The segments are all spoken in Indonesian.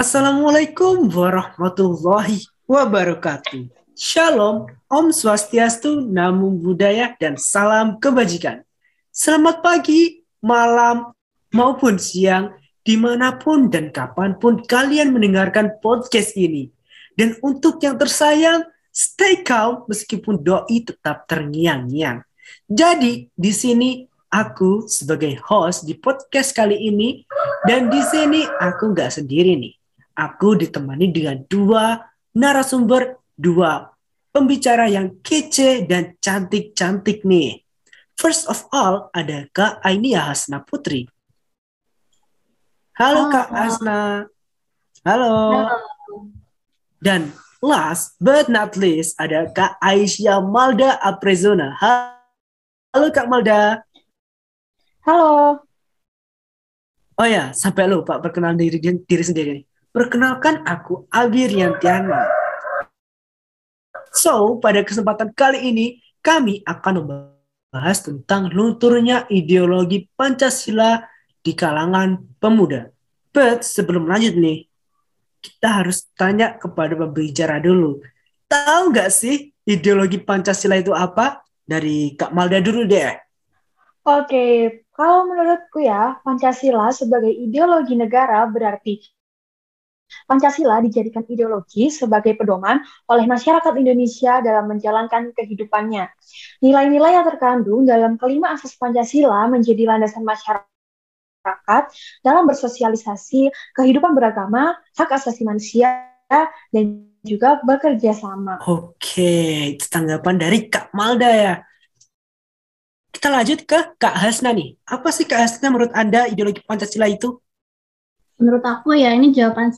Assalamualaikum warahmatullahi wabarakatuh. Shalom, Om Swastiastu, Namo Buddhaya, dan salam kebajikan. Selamat pagi, malam, maupun siang, di mana pun dan kapan pun kalian mendengarkan podcast ini. Dan untuk yang tersayang, stay calm meskipun doi tetap terngiang-ngiang. Jadi, di sini aku sebagai host di podcast kali ini, dan di sini aku nggak sendiri nih aku ditemani dengan dua narasumber, dua pembicara yang kece dan cantik-cantik nih. First of all, ada Kak Ainia Hasna Putri. Halo, Halo. Kak Hasna. Halo. Halo. Dan last but not least, ada Kak Aisyah Malda Aprezona. Halo Kak Malda. Halo. Oh ya, sampai lupa perkenalan diri diri sendiri. Perkenalkan aku Abi Riantiana. So, pada kesempatan kali ini kami akan membahas tentang lunturnya ideologi Pancasila di kalangan pemuda. But sebelum lanjut nih, kita harus tanya kepada pembicara dulu. Tahu nggak sih ideologi Pancasila itu apa? Dari Kak Malda dulu deh. Oke, kalau menurutku ya, Pancasila sebagai ideologi negara berarti Pancasila dijadikan ideologi sebagai pedoman oleh masyarakat Indonesia dalam menjalankan kehidupannya. Nilai-nilai yang terkandung dalam kelima asas Pancasila menjadi landasan masyarakat dalam bersosialisasi kehidupan beragama, hak asasi manusia, dan juga bekerja sama. Oke, tanggapan dari Kak Malda ya. Kita lanjut ke Kak Hasna nih. Apa sih Kak Hasna menurut Anda ideologi Pancasila itu? Menurut aku ya ini jawaban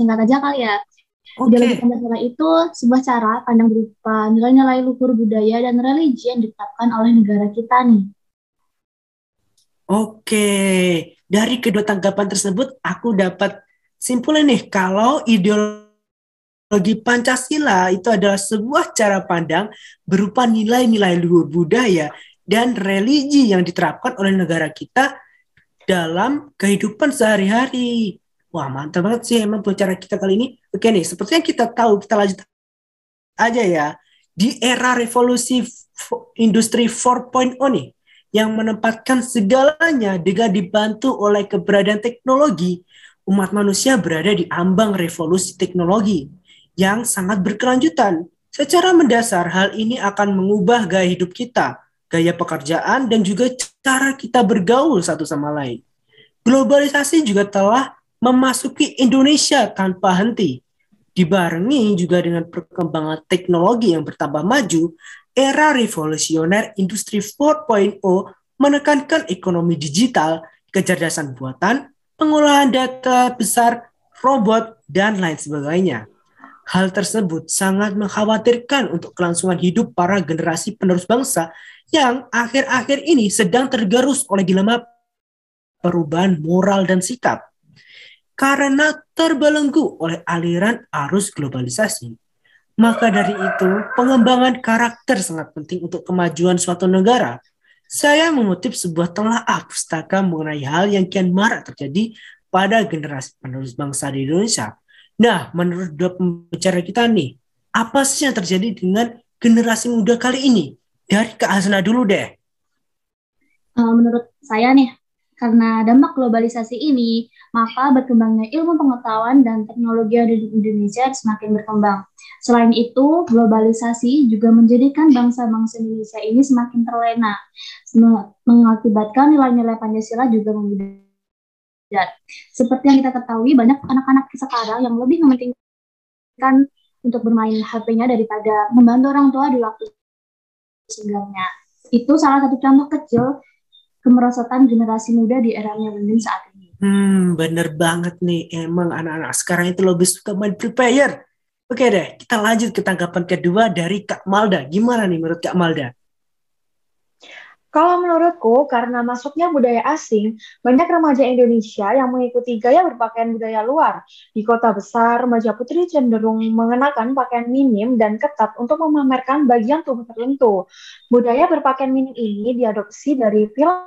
singkat aja kali ya. Okay. Ideologi Pancasila itu sebuah cara pandang berupa nilai-nilai luhur budaya dan religi yang ditetapkan oleh negara kita nih. Oke, dari kedua tanggapan tersebut aku dapat simpulnya nih kalau ideologi Pancasila itu adalah sebuah cara pandang berupa nilai-nilai luhur budaya dan religi yang diterapkan oleh negara kita dalam kehidupan sehari-hari. Wah mantap banget sih emang cara kita kali ini. Oke nih, seperti yang kita tahu, kita lanjut aja ya. Di era revolusi industri 4.0 nih, yang menempatkan segalanya dengan dibantu oleh keberadaan teknologi, umat manusia berada di ambang revolusi teknologi yang sangat berkelanjutan. Secara mendasar, hal ini akan mengubah gaya hidup kita, gaya pekerjaan, dan juga cara kita bergaul satu sama lain. Globalisasi juga telah memasuki Indonesia tanpa henti. Dibarengi juga dengan perkembangan teknologi yang bertambah maju, era revolusioner industri 4.0 menekankan ekonomi digital, kecerdasan buatan, pengolahan data besar, robot, dan lain sebagainya. Hal tersebut sangat mengkhawatirkan untuk kelangsungan hidup para generasi penerus bangsa yang akhir-akhir ini sedang tergerus oleh dilema perubahan moral dan sikap karena terbelenggu oleh aliran arus globalisasi. Maka dari itu, pengembangan karakter sangat penting untuk kemajuan suatu negara. Saya mengutip sebuah telaah pustaka mengenai hal yang kian marak terjadi pada generasi penerus bangsa di Indonesia. Nah, menurut dua pembicara kita nih, apa sih yang terjadi dengan generasi muda kali ini? Dari Kak Hasna dulu deh. Uh, menurut saya nih, karena dampak globalisasi ini, maka berkembangnya ilmu pengetahuan dan teknologi di Indonesia semakin berkembang. Selain itu, globalisasi juga menjadikan bangsa-bangsa Indonesia ini semakin terlena, mengakibatkan nilai-nilai Pancasila juga membudar. Seperti yang kita ketahui, banyak anak-anak sekarang yang lebih mementingkan untuk bermain HP-nya daripada membantu orang tua di waktu senggangnya. Itu salah satu contoh kecil kemerosotan generasi muda di era yang saat ini. Hmm, bener banget nih. Emang anak-anak sekarang itu lebih suka main Free. Oke deh, kita lanjut ke tanggapan kedua dari Kak Malda. Gimana nih menurut Kak Malda? Kalau menurutku, karena masuknya budaya asing, banyak remaja Indonesia yang mengikuti gaya berpakaian budaya luar. Di kota besar, remaja putri cenderung mengenakan pakaian minim dan ketat untuk memamerkan bagian tubuh tertentu. Budaya berpakaian minim ini diadopsi dari film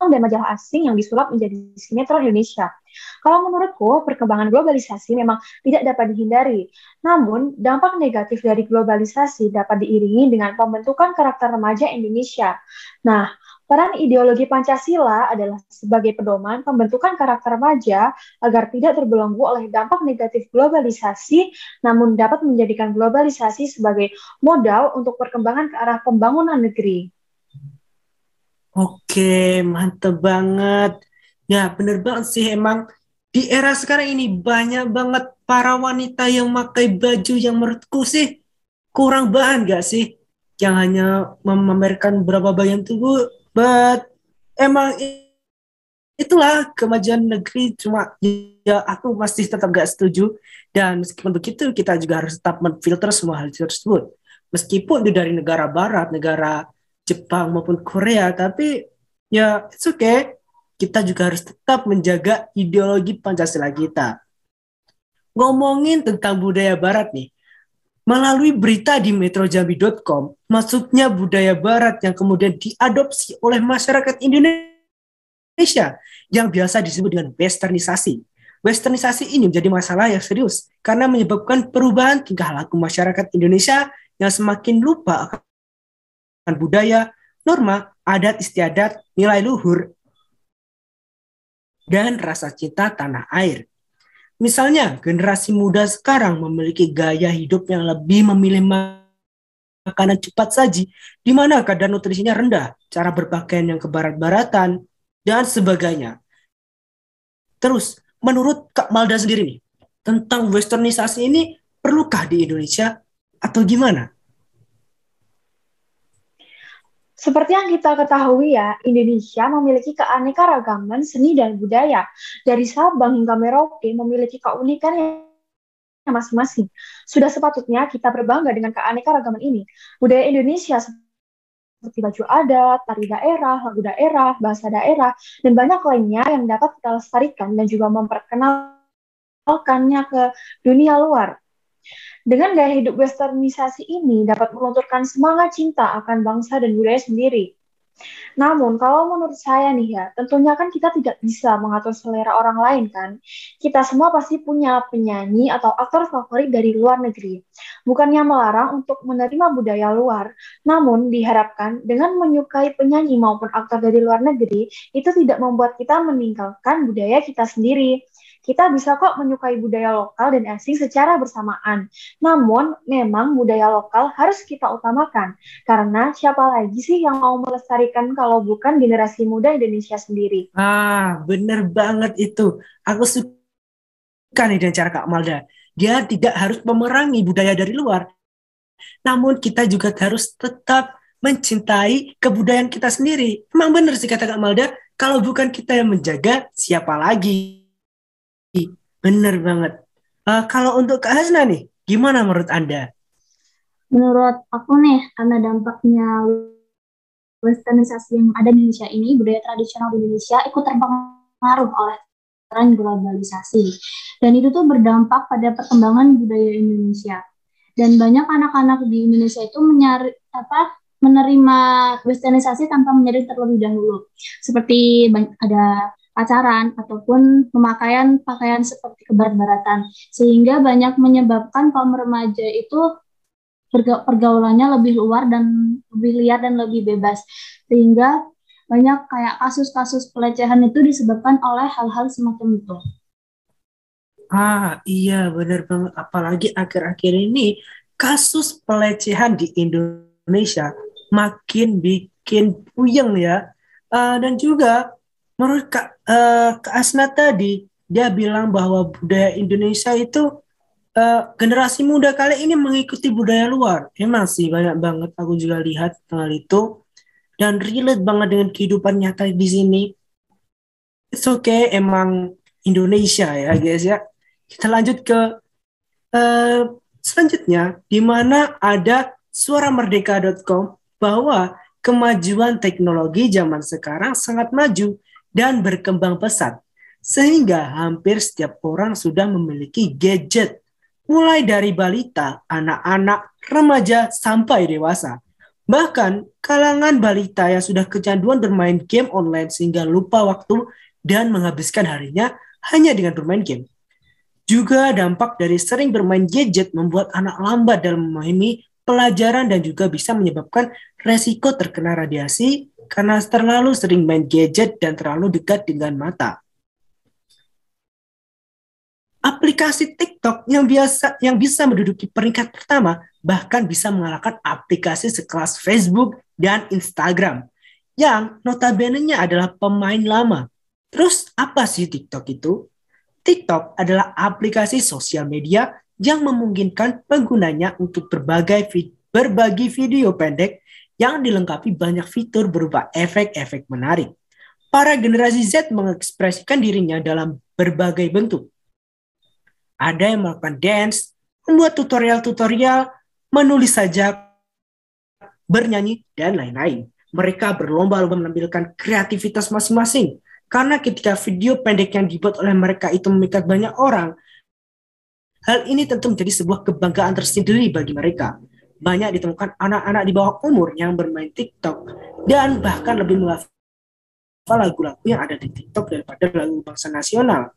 dan majalah asing yang disulap menjadi sinetron Indonesia. Kalau menurutku, perkembangan globalisasi memang tidak dapat dihindari. Namun, dampak negatif dari globalisasi dapat diiringi dengan pembentukan karakter remaja Indonesia. Nah, peran ideologi Pancasila adalah sebagai pedoman pembentukan karakter remaja agar tidak terbelenggu oleh dampak negatif globalisasi, namun dapat menjadikan globalisasi sebagai modal untuk perkembangan ke arah pembangunan negeri. Oke, mantep banget. Ya, bener banget sih emang di era sekarang ini banyak banget para wanita yang pakai baju yang menurutku sih kurang bahan gak sih? Yang hanya memamerkan berapa bagian tubuh, but emang itulah kemajuan negeri cuma ya aku masih tetap gak setuju dan meskipun begitu kita juga harus tetap menfilter semua hal tersebut meskipun itu dari negara barat negara Jepang maupun Korea, tapi ya it's okay. Kita juga harus tetap menjaga ideologi Pancasila kita. Ngomongin tentang budaya barat nih, melalui berita di metrojambi.com, masuknya budaya barat yang kemudian diadopsi oleh masyarakat Indonesia yang biasa disebut dengan westernisasi. Westernisasi ini menjadi masalah yang serius karena menyebabkan perubahan tingkah laku masyarakat Indonesia yang semakin lupa budaya, norma, adat istiadat, nilai luhur, dan rasa cinta tanah air. Misalnya, generasi muda sekarang memiliki gaya hidup yang lebih memilih makanan cepat saji, di mana kadar nutrisinya rendah, cara berpakaian yang kebarat-baratan, dan sebagainya. Terus, menurut Kak Malda sendiri nih, tentang westernisasi ini perlukah di Indonesia atau gimana? Seperti yang kita ketahui ya, Indonesia memiliki keanekaragaman seni dan budaya. Dari Sabang hingga Merauke memiliki keunikan yang masing-masing. Sudah sepatutnya kita berbangga dengan keanekaragaman ini. Budaya Indonesia seperti baju adat, tari daerah, lagu daerah, bahasa daerah, dan banyak lainnya yang dapat kita lestarikan dan juga memperkenalkannya ke dunia luar. Dengan gaya hidup westernisasi ini dapat melunturkan semangat cinta akan bangsa dan budaya sendiri. Namun, kalau menurut saya nih ya, tentunya kan kita tidak bisa mengatur selera orang lain kan. Kita semua pasti punya penyanyi atau aktor favorit dari luar negeri. Bukannya melarang untuk menerima budaya luar, namun diharapkan dengan menyukai penyanyi maupun aktor dari luar negeri, itu tidak membuat kita meninggalkan budaya kita sendiri kita bisa kok menyukai budaya lokal dan asing secara bersamaan. Namun, memang budaya lokal harus kita utamakan, karena siapa lagi sih yang mau melestarikan kalau bukan generasi muda Indonesia sendiri? Ah, bener banget itu. Aku suka nih dengan cara Kak Malda. Dia tidak harus memerangi budaya dari luar, namun kita juga harus tetap mencintai kebudayaan kita sendiri. Emang bener sih kata Kak Malda, kalau bukan kita yang menjaga, siapa lagi? Bener banget. Uh, kalau untuk Kak Hasna nih, gimana menurut Anda? Menurut aku nih, karena dampaknya westernisasi yang ada di Indonesia ini, budaya tradisional di Indonesia ikut terpengaruh oleh tren globalisasi. Dan itu tuh berdampak pada perkembangan budaya Indonesia. Dan banyak anak-anak di Indonesia itu menyari apa menerima westernisasi tanpa menyadari terlebih dahulu. Seperti ada pacaran ataupun pemakaian pakaian seperti kebarat-baratan sehingga banyak menyebabkan kaum remaja itu pergaulannya lebih luar dan lebih liar dan lebih bebas. Sehingga banyak kayak kasus-kasus pelecehan itu disebabkan oleh hal-hal semacam itu. Ah iya benar banget. Apalagi akhir-akhir ini kasus pelecehan di Indonesia makin bikin puyeng ya. Uh, dan juga menurut Kak uh, Kak Asna tadi dia bilang bahwa budaya Indonesia itu uh, generasi muda kali ini mengikuti budaya luar. Emang sih banyak banget aku juga lihat tanggal itu dan relate banget dengan kehidupan nyata di sini. It's okay, emang Indonesia ya guys ya. Kita lanjut ke uh, selanjutnya di mana ada suaramerdeka.com bahwa kemajuan teknologi zaman sekarang sangat maju dan berkembang pesat, sehingga hampir setiap orang sudah memiliki gadget, mulai dari balita, anak-anak, remaja, sampai dewasa. Bahkan, kalangan balita yang sudah kecanduan bermain game online sehingga lupa waktu dan menghabiskan harinya hanya dengan bermain game. Juga dampak dari sering bermain gadget membuat anak lambat dalam memahami pelajaran dan juga bisa menyebabkan resiko terkena radiasi karena terlalu sering main gadget dan terlalu dekat dengan mata. Aplikasi TikTok yang biasa yang bisa menduduki peringkat pertama bahkan bisa mengalahkan aplikasi sekelas Facebook dan Instagram yang notabene-nya adalah pemain lama. Terus apa sih TikTok itu? TikTok adalah aplikasi sosial media yang memungkinkan penggunanya untuk berbagai berbagi video pendek yang dilengkapi banyak fitur berupa efek-efek menarik. Para generasi Z mengekspresikan dirinya dalam berbagai bentuk. Ada yang melakukan dance, membuat tutorial-tutorial, menulis sajak, bernyanyi, dan lain-lain. Mereka berlomba-lomba menampilkan kreativitas masing-masing, karena ketika video pendek yang dibuat oleh mereka itu memikat banyak orang, hal ini tentu menjadi sebuah kebanggaan tersendiri bagi mereka. Banyak ditemukan anak-anak di bawah umur yang bermain TikTok dan bahkan lebih menghafal lagu-lagu yang ada di TikTok daripada lagu bangsa nasional.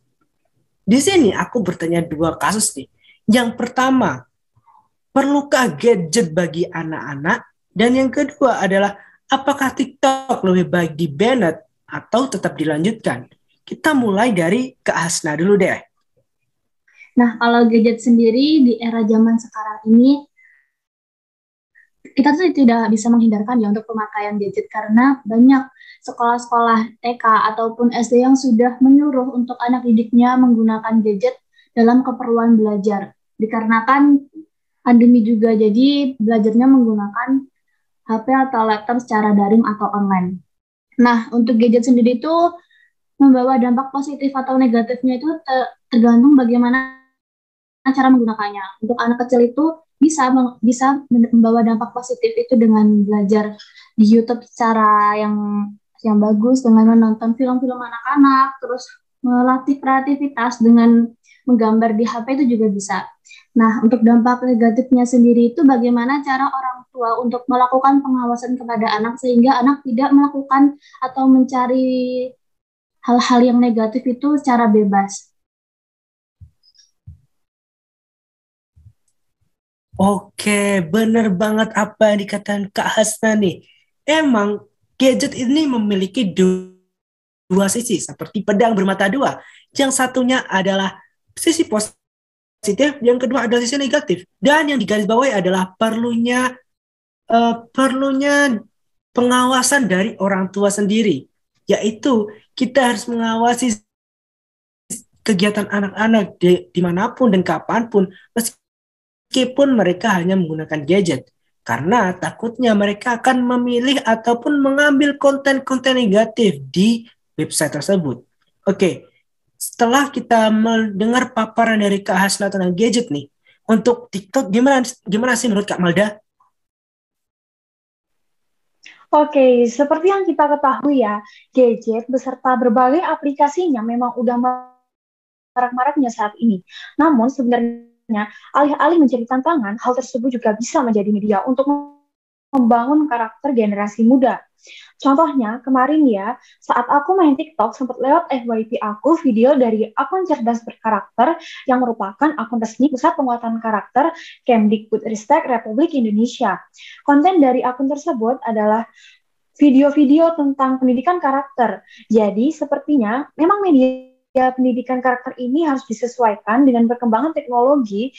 Di sini aku bertanya dua kasus nih. Yang pertama, perlukah gadget bagi anak-anak? Dan yang kedua adalah apakah TikTok lebih baik di banned atau tetap dilanjutkan? Kita mulai dari Kak Hasna dulu deh. Nah, kalau gadget sendiri di era zaman sekarang ini, kita tuh tidak bisa menghindarkan ya untuk pemakaian gadget karena banyak sekolah-sekolah TK ataupun SD yang sudah menyuruh untuk anak didiknya menggunakan gadget dalam keperluan belajar. Dikarenakan pandemi juga, jadi belajarnya menggunakan HP atau laptop secara daring atau online. Nah, untuk gadget sendiri itu membawa dampak positif atau negatifnya itu tergantung bagaimana cara menggunakannya. Untuk anak kecil itu bisa bisa membawa dampak positif itu dengan belajar di YouTube secara yang yang bagus dengan menonton film-film anak-anak, terus melatih kreativitas dengan menggambar di HP itu juga bisa. Nah, untuk dampak negatifnya sendiri itu bagaimana cara orang tua untuk melakukan pengawasan kepada anak sehingga anak tidak melakukan atau mencari hal-hal yang negatif itu secara bebas. Oke, benar banget apa yang dikatakan Kak Hasna nih. Emang gadget ini memiliki dua sisi, seperti pedang bermata dua. Yang satunya adalah sisi positif, yang kedua adalah sisi negatif. Dan yang digarisbawahi adalah perlunya uh, perlunya pengawasan dari orang tua sendiri, yaitu kita harus mengawasi kegiatan anak-anak di, di mana pun dan kapan pun, meskipun mereka hanya menggunakan gadget. Karena takutnya mereka akan memilih ataupun mengambil konten-konten negatif di website tersebut. Oke, setelah kita mendengar paparan dari Kak Hasna tentang gadget nih, untuk TikTok gimana gimana sih menurut Kak Malda? Oke, seperti yang kita ketahui ya, gadget beserta berbagai aplikasinya memang udah marak-maraknya saat ini. Namun sebenarnya alih-alih menjadi tantangan, hal tersebut juga bisa menjadi media untuk membangun karakter generasi muda. Contohnya, kemarin ya, saat aku main TikTok, sempat lewat FYP aku video dari akun cerdas berkarakter yang merupakan akun resmi Pusat Penguatan Karakter Kemdikbudristek Republik Indonesia. Konten dari akun tersebut adalah video-video tentang pendidikan karakter. Jadi, sepertinya memang media pendidikan karakter ini harus disesuaikan dengan perkembangan teknologi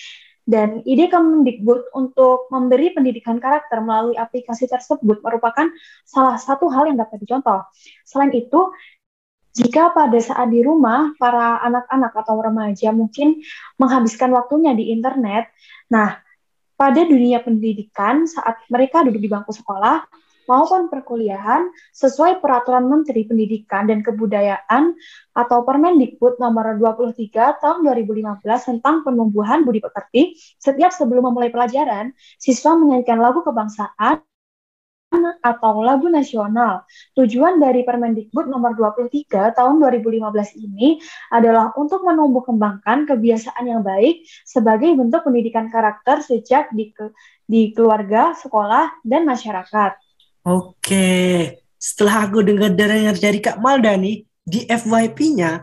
dan ide Kemendikbud untuk memberi pendidikan karakter melalui aplikasi tersebut merupakan salah satu hal yang dapat dicontoh. Selain itu, jika pada saat di rumah para anak-anak atau remaja mungkin menghabiskan waktunya di internet, nah pada dunia pendidikan saat mereka duduk di bangku sekolah, maupun perkuliahan sesuai peraturan Menteri Pendidikan dan Kebudayaan atau Permendikbud nomor 23 tahun 2015 tentang penumbuhan budi pekerti, setiap sebelum memulai pelajaran, siswa menyanyikan lagu kebangsaan atau lagu nasional. Tujuan dari Permendikbud nomor 23 tahun 2015 ini adalah untuk menumbuh kembangkan kebiasaan yang baik sebagai bentuk pendidikan karakter sejak di, di keluarga, sekolah, dan masyarakat. Oke, setelah aku dengar dari, dari Kak Malda nih, di FYP-nya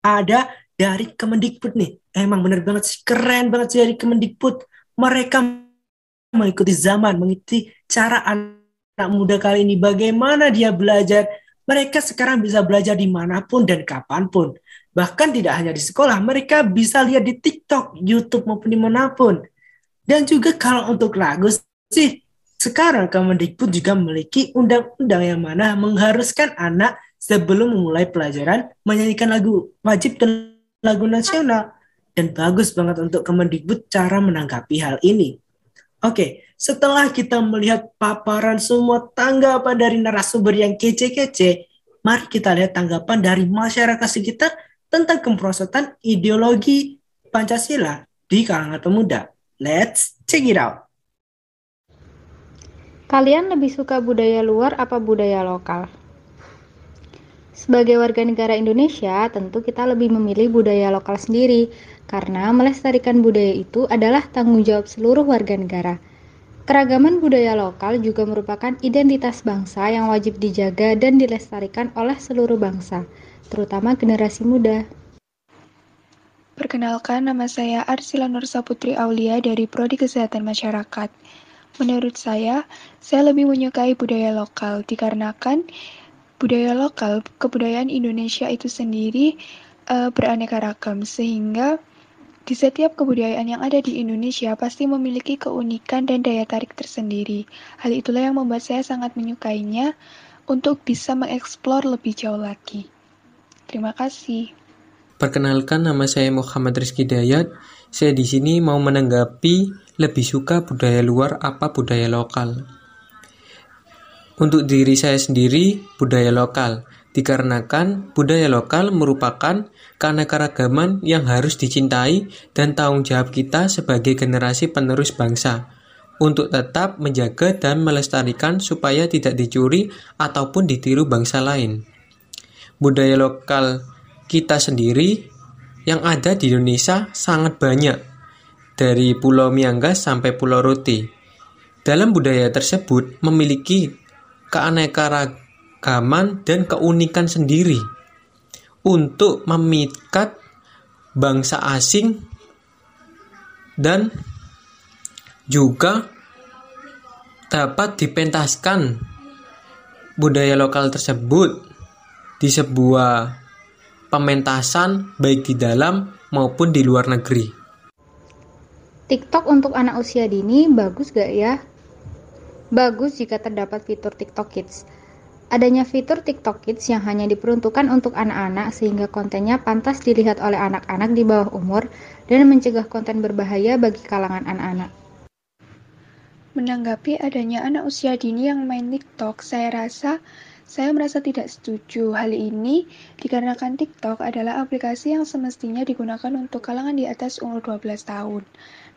ada dari Kemendikbud nih. Emang bener banget sih, keren banget sih dari Kemendikbud. Mereka mengikuti zaman, mengikuti cara anak muda kali ini, bagaimana dia belajar. Mereka sekarang bisa belajar di mana pun dan kapan pun. Bahkan tidak hanya di sekolah, mereka bisa lihat di TikTok, YouTube maupun di mana pun. Dan juga kalau untuk lagu sih, sekarang Kemendikbud juga memiliki undang-undang yang mana mengharuskan anak sebelum memulai pelajaran menyanyikan lagu wajib dan lagu nasional. Dan bagus banget untuk Kemendikbud cara menanggapi hal ini. Oke, setelah kita melihat paparan semua tanggapan dari narasumber yang kece-kece, mari kita lihat tanggapan dari masyarakat sekitar tentang kemerosotan ideologi Pancasila di kalangan pemuda. Let's check it out. Kalian lebih suka budaya luar apa budaya lokal? Sebagai warga negara Indonesia, tentu kita lebih memilih budaya lokal sendiri, karena melestarikan budaya itu adalah tanggung jawab seluruh warga negara. Keragaman budaya lokal juga merupakan identitas bangsa yang wajib dijaga dan dilestarikan oleh seluruh bangsa, terutama generasi muda. Perkenalkan, nama saya Arsila Nur Saputri Aulia dari Prodi Kesehatan Masyarakat. Menurut saya, saya lebih menyukai budaya lokal dikarenakan budaya lokal, kebudayaan Indonesia itu sendiri uh, beraneka ragam sehingga di setiap kebudayaan yang ada di Indonesia pasti memiliki keunikan dan daya tarik tersendiri. Hal itulah yang membuat saya sangat menyukainya untuk bisa mengeksplor lebih jauh lagi. Terima kasih. Perkenalkan nama saya Muhammad Rizky Dayat. Saya di sini mau menanggapi lebih suka budaya luar apa budaya lokal. Untuk diri saya sendiri, budaya lokal, dikarenakan budaya lokal merupakan keanekaragaman yang harus dicintai dan tanggung jawab kita sebagai generasi penerus bangsa untuk tetap menjaga dan melestarikan supaya tidak dicuri ataupun ditiru bangsa lain. Budaya lokal kita sendiri yang ada di Indonesia sangat banyak, dari Pulau Miangas sampai Pulau Rote. Dalam budaya tersebut memiliki keanekaragaman dan keunikan sendiri untuk memikat bangsa asing dan juga dapat dipentaskan budaya lokal tersebut di sebuah pementasan baik di dalam maupun di luar negeri. TikTok untuk anak usia dini bagus gak ya? Bagus jika terdapat fitur TikTok Kids. Adanya fitur TikTok Kids yang hanya diperuntukkan untuk anak-anak sehingga kontennya pantas dilihat oleh anak-anak di bawah umur dan mencegah konten berbahaya bagi kalangan anak-anak. Menanggapi adanya anak usia dini yang main TikTok, saya rasa saya merasa tidak setuju. Hal ini dikarenakan TikTok adalah aplikasi yang semestinya digunakan untuk kalangan di atas umur 12 tahun.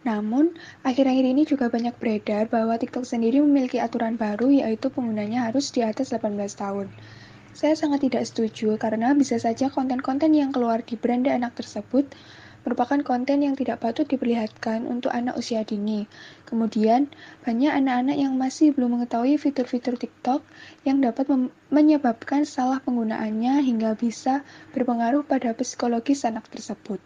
Namun, akhir-akhir ini juga banyak beredar bahwa TikTok sendiri memiliki aturan baru yaitu penggunanya harus di atas 18 tahun. Saya sangat tidak setuju karena bisa saja konten-konten yang keluar di beranda anak tersebut merupakan konten yang tidak patut diperlihatkan untuk anak usia dini. Kemudian, banyak anak-anak yang masih belum mengetahui fitur-fitur TikTok yang dapat menyebabkan salah penggunaannya hingga bisa berpengaruh pada psikologis anak tersebut.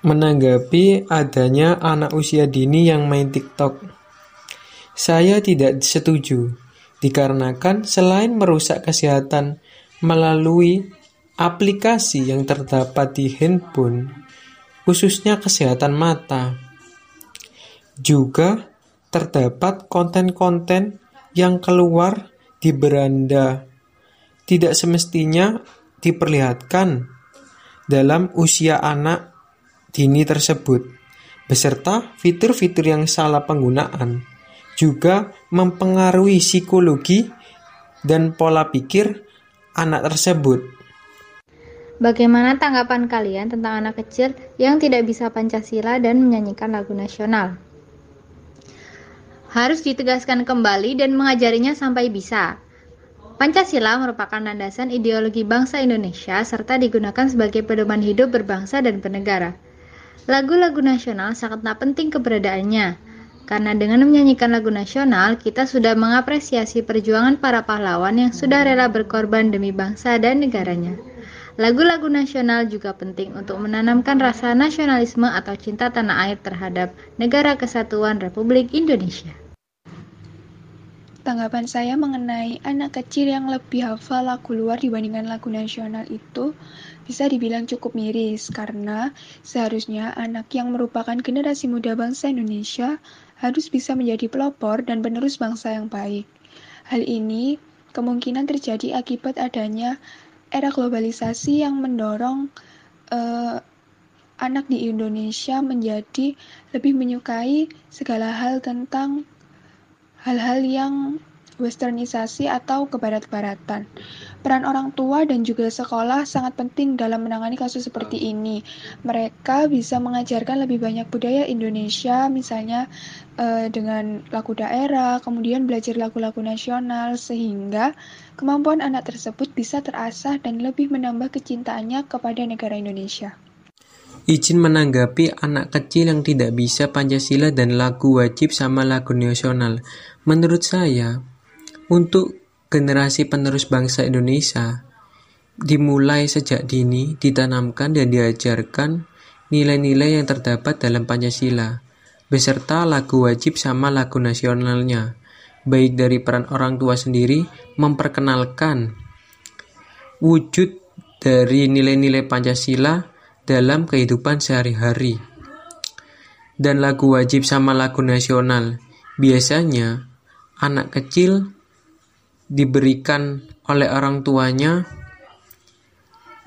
Menanggapi adanya anak usia dini yang main TikTok, saya tidak setuju dikarenakan selain merusak kesehatan melalui aplikasi yang terdapat di handphone, khususnya kesehatan mata, juga terdapat konten-konten yang keluar di beranda. Tidak semestinya diperlihatkan dalam usia anak dini tersebut, beserta fitur-fitur yang salah penggunaan, juga mempengaruhi psikologi dan pola pikir anak tersebut. Bagaimana tanggapan kalian tentang anak kecil yang tidak bisa Pancasila dan menyanyikan lagu nasional? harus ditegaskan kembali dan mengajarinya sampai bisa. Pancasila merupakan landasan ideologi bangsa Indonesia serta digunakan sebagai pedoman hidup berbangsa dan bernegara. Lagu-lagu nasional sangatlah penting keberadaannya, karena dengan menyanyikan lagu nasional, kita sudah mengapresiasi perjuangan para pahlawan yang sudah rela berkorban demi bangsa dan negaranya. Lagu-lagu nasional juga penting untuk menanamkan rasa nasionalisme atau cinta tanah air terhadap negara kesatuan Republik Indonesia. Tanggapan saya mengenai anak kecil yang lebih hafal lagu luar dibandingkan lagu nasional itu bisa dibilang cukup miris karena seharusnya anak yang merupakan generasi muda bangsa Indonesia harus bisa menjadi pelopor dan penerus bangsa yang baik. Hal ini kemungkinan terjadi akibat adanya era globalisasi yang mendorong uh, anak di Indonesia menjadi lebih menyukai segala hal tentang hal-hal yang westernisasi atau kebarat-baratan. Peran orang tua dan juga sekolah sangat penting dalam menangani kasus seperti ini. Mereka bisa mengajarkan lebih banyak budaya Indonesia, misalnya eh, dengan lagu daerah, kemudian belajar lagu-lagu nasional, sehingga kemampuan anak tersebut bisa terasah dan lebih menambah kecintaannya kepada negara Indonesia. Izin menanggapi anak kecil yang tidak bisa Pancasila dan lagu wajib sama lagu nasional. Menurut saya, untuk generasi penerus bangsa Indonesia, dimulai sejak dini ditanamkan dan diajarkan nilai-nilai yang terdapat dalam Pancasila, beserta lagu wajib sama lagu nasionalnya, baik dari peran orang tua sendiri memperkenalkan wujud dari nilai-nilai Pancasila dalam kehidupan sehari-hari. Dan lagu wajib sama lagu nasional, biasanya anak kecil diberikan oleh orang tuanya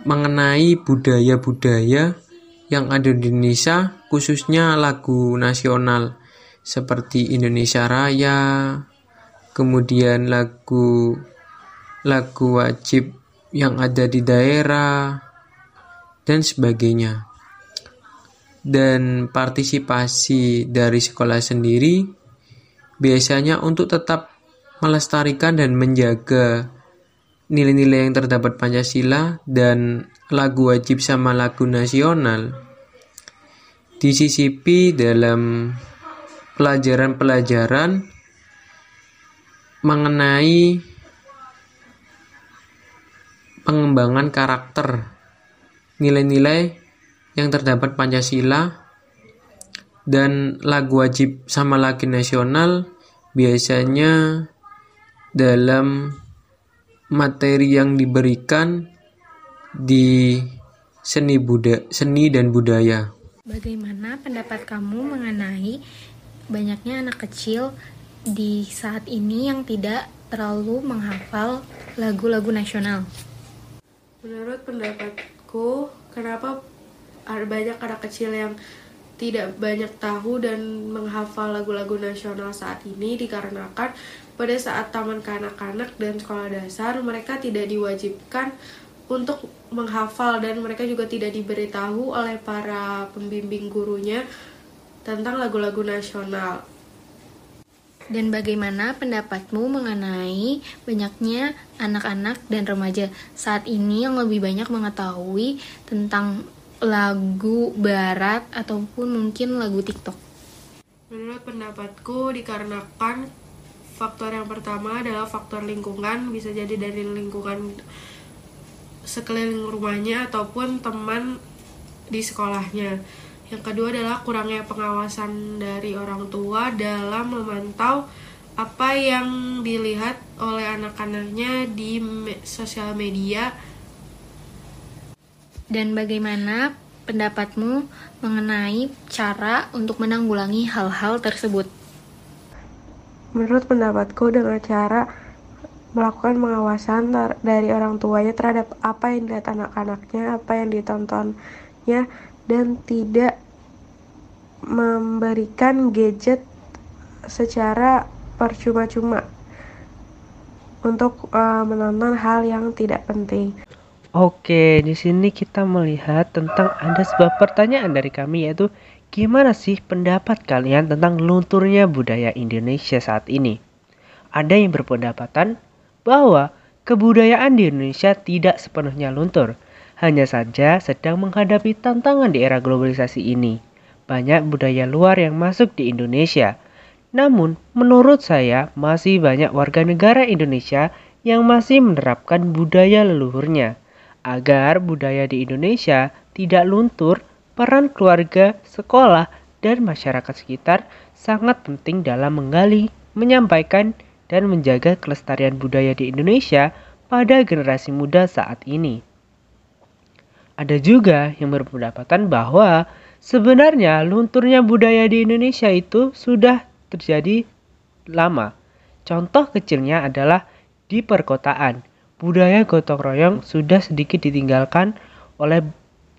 mengenai budaya-budaya yang ada di Indonesia, khususnya lagu nasional seperti Indonesia Raya, kemudian lagu lagu wajib yang ada di daerah, dan sebagainya. Dan partisipasi dari sekolah sendiri biasanya untuk tetap melestarikan dan menjaga nilai-nilai yang terdapat Pancasila dan lagu wajib sama lagu nasional. Disisipi dalam pelajaran-pelajaran mengenai pengembangan karakter nilai-nilai yang terdapat Pancasila dan lagu wajib sama lagu nasional biasanya dalam materi yang diberikan di seni buda seni dan budaya. Bagaimana pendapat kamu mengenai banyaknya anak kecil di saat ini yang tidak terlalu menghafal lagu-lagu nasional? Menurut pendapat menurutku kenapa ada banyak anak kecil yang tidak banyak tahu dan menghafal lagu-lagu nasional saat ini dikarenakan pada saat taman kanak-kanak dan sekolah dasar mereka tidak diwajibkan untuk menghafal dan mereka juga tidak diberitahu oleh para pembimbing gurunya tentang lagu-lagu nasional. Dan bagaimana pendapatmu mengenai banyaknya anak-anak dan remaja saat ini yang lebih banyak mengetahui tentang lagu barat ataupun mungkin lagu TikTok? Menurut pendapatku dikarenakan faktor yang pertama adalah faktor lingkungan, bisa jadi dari lingkungan sekeliling rumahnya ataupun teman di sekolahnya yang kedua adalah kurangnya pengawasan dari orang tua dalam memantau apa yang dilihat oleh anak-anaknya di sosial media. Dan bagaimana pendapatmu mengenai cara untuk menanggulangi hal-hal tersebut? Menurut pendapatku dengan cara melakukan pengawasan dari orang tuanya terhadap apa yang dilihat anak-anaknya, apa yang ditontonnya, dan tidak memberikan gadget secara percuma-cuma untuk uh, menonton hal yang tidak penting. Oke, di sini kita melihat tentang ada sebuah pertanyaan dari kami yaitu gimana sih pendapat kalian tentang lunturnya budaya Indonesia saat ini? Ada yang berpendapatan bahwa kebudayaan di Indonesia tidak sepenuhnya luntur, hanya saja sedang menghadapi tantangan di era globalisasi ini. Banyak budaya luar yang masuk di Indonesia. Namun, menurut saya masih banyak warga negara Indonesia yang masih menerapkan budaya leluhurnya Agar budaya di Indonesia tidak luntur, peran keluarga, sekolah, dan masyarakat sekitar sangat penting dalam menggali, menyampaikan, dan menjaga kelestarian budaya di Indonesia pada generasi muda saat ini. Ada juga yang berpendapatan bahwa sebenarnya lunturnya budaya di Indonesia itu sudah terjadi lama. Contoh kecilnya adalah di perkotaan budaya gotong royong sudah sedikit ditinggalkan oleh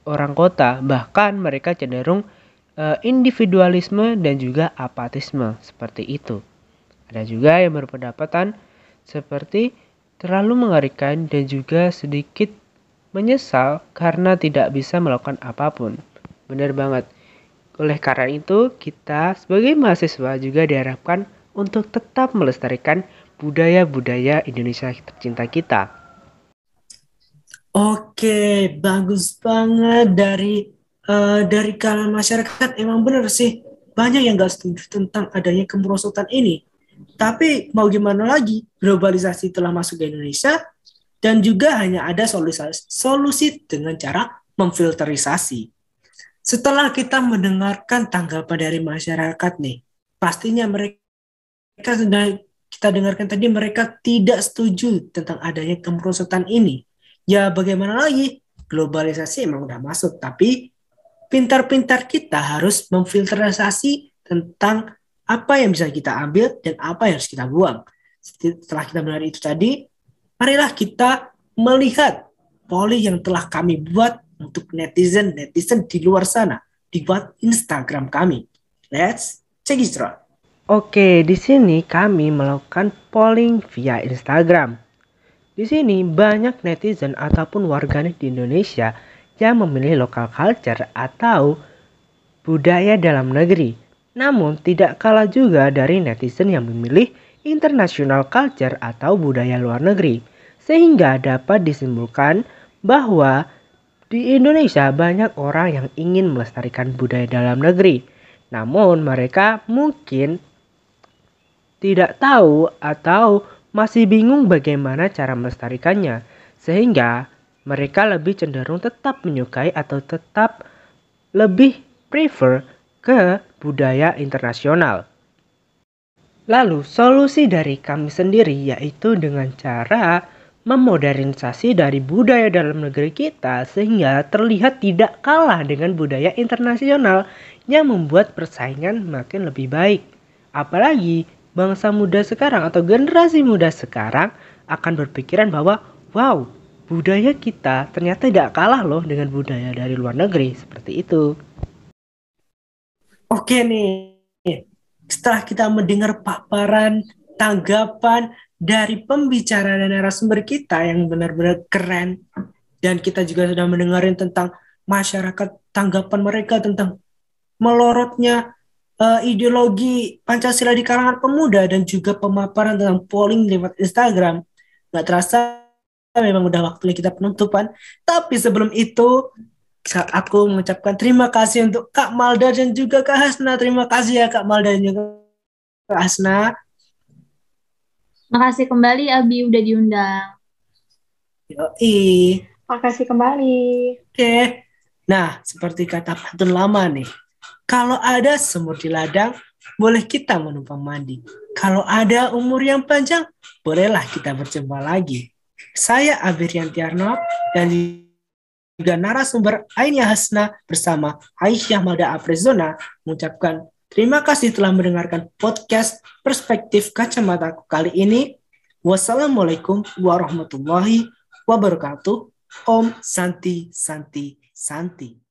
orang kota, bahkan mereka cenderung uh, individualisme dan juga apatisme seperti itu. Ada juga yang berpendapatan seperti terlalu mengerikan dan juga sedikit menyesal karena tidak bisa melakukan apa pun. Benar banget. Oleh karena itu, kita sebagai mahasiswa juga diharapkan untuk tetap melestarikan budaya-budaya Indonesia tercinta kita. Oke, bagus banget dari uh, dari kalangan masyarakat. Emang benar sih banyak yang gak setuju tentang adanya kemerosotan ini. Tapi mau gimana lagi, globalisasi telah masuk ke Indonesia dan juga hanya ada solusi, solusi dengan cara memfilterisasi. Setelah kita mendengarkan tanggapan dari masyarakat nih, pastinya mereka sudah kita dengarkan tadi mereka tidak setuju tentang adanya kemerosotan ini. Ya bagaimana lagi? Globalisasi emang udah masuk, tapi pintar-pintar kita harus memfilterisasi tentang apa yang bisa kita ambil dan apa yang harus kita buang. Setelah kita mendengar itu tadi, marilah kita melihat poli yang telah kami buat untuk netizen-netizen di luar sana, dibuat Instagram kami. Let's check it out. Oke, di sini kami melakukan polling via Instagram. Di sini banyak netizen ataupun warganet di Indonesia yang memilih lokal culture atau budaya dalam negeri. Namun tidak kalah juga dari netizen yang memilih international culture atau budaya luar negeri. Sehingga dapat disimpulkan bahwa di Indonesia banyak orang yang ingin melestarikan budaya dalam negeri. Namun mereka mungkin tidak tahu atau masih bingung bagaimana cara melestarikannya, sehingga mereka lebih cenderung tetap menyukai atau tetap lebih prefer ke budaya internasional. Lalu, solusi dari kami sendiri yaitu dengan cara memodernisasi dari budaya dalam negeri kita sehingga terlihat tidak kalah dengan budaya internasional yang membuat persaingan makin lebih baik. Apalagi bangsa muda sekarang atau generasi muda sekarang akan berpikiran bahwa wow, budaya kita ternyata tidak kalah loh dengan budaya dari luar negeri seperti itu. Oke nih, setelah kita mendengar paparan, tanggapan dari pembicara dan narasumber kita yang benar-benar keren, dan kita juga sudah mendengar tentang masyarakat tanggapan mereka tentang melorotnya uh, ideologi Pancasila di kalangan pemuda dan juga pemaparan tentang polling lewat Instagram. Nggak terasa memang udah waktunya kita penutupan. Tapi sebelum itu aku mengucapkan terima kasih untuk Kak Malda dan juga Kak Hasna. Terima kasih ya Kak Malda dan juga Kak Hasna. Makasih kembali Abi udah diundang. Yoi. Makasih kembali. Oke. Nah, seperti kata pantun lama nih, kalau ada semut di ladang, boleh kita menumpang mandi. Kalau ada umur yang panjang, bolehlah kita berjumpa lagi. Saya Abirian Tiarno dan juga narasumber Ainia Hasna bersama Aisyah Malda Aprezona mengucapkan terima kasih telah mendengarkan podcast Perspektif Kacamata kali ini. Wassalamualaikum warahmatullahi wabarakatuh. Om Santi Santi Santi.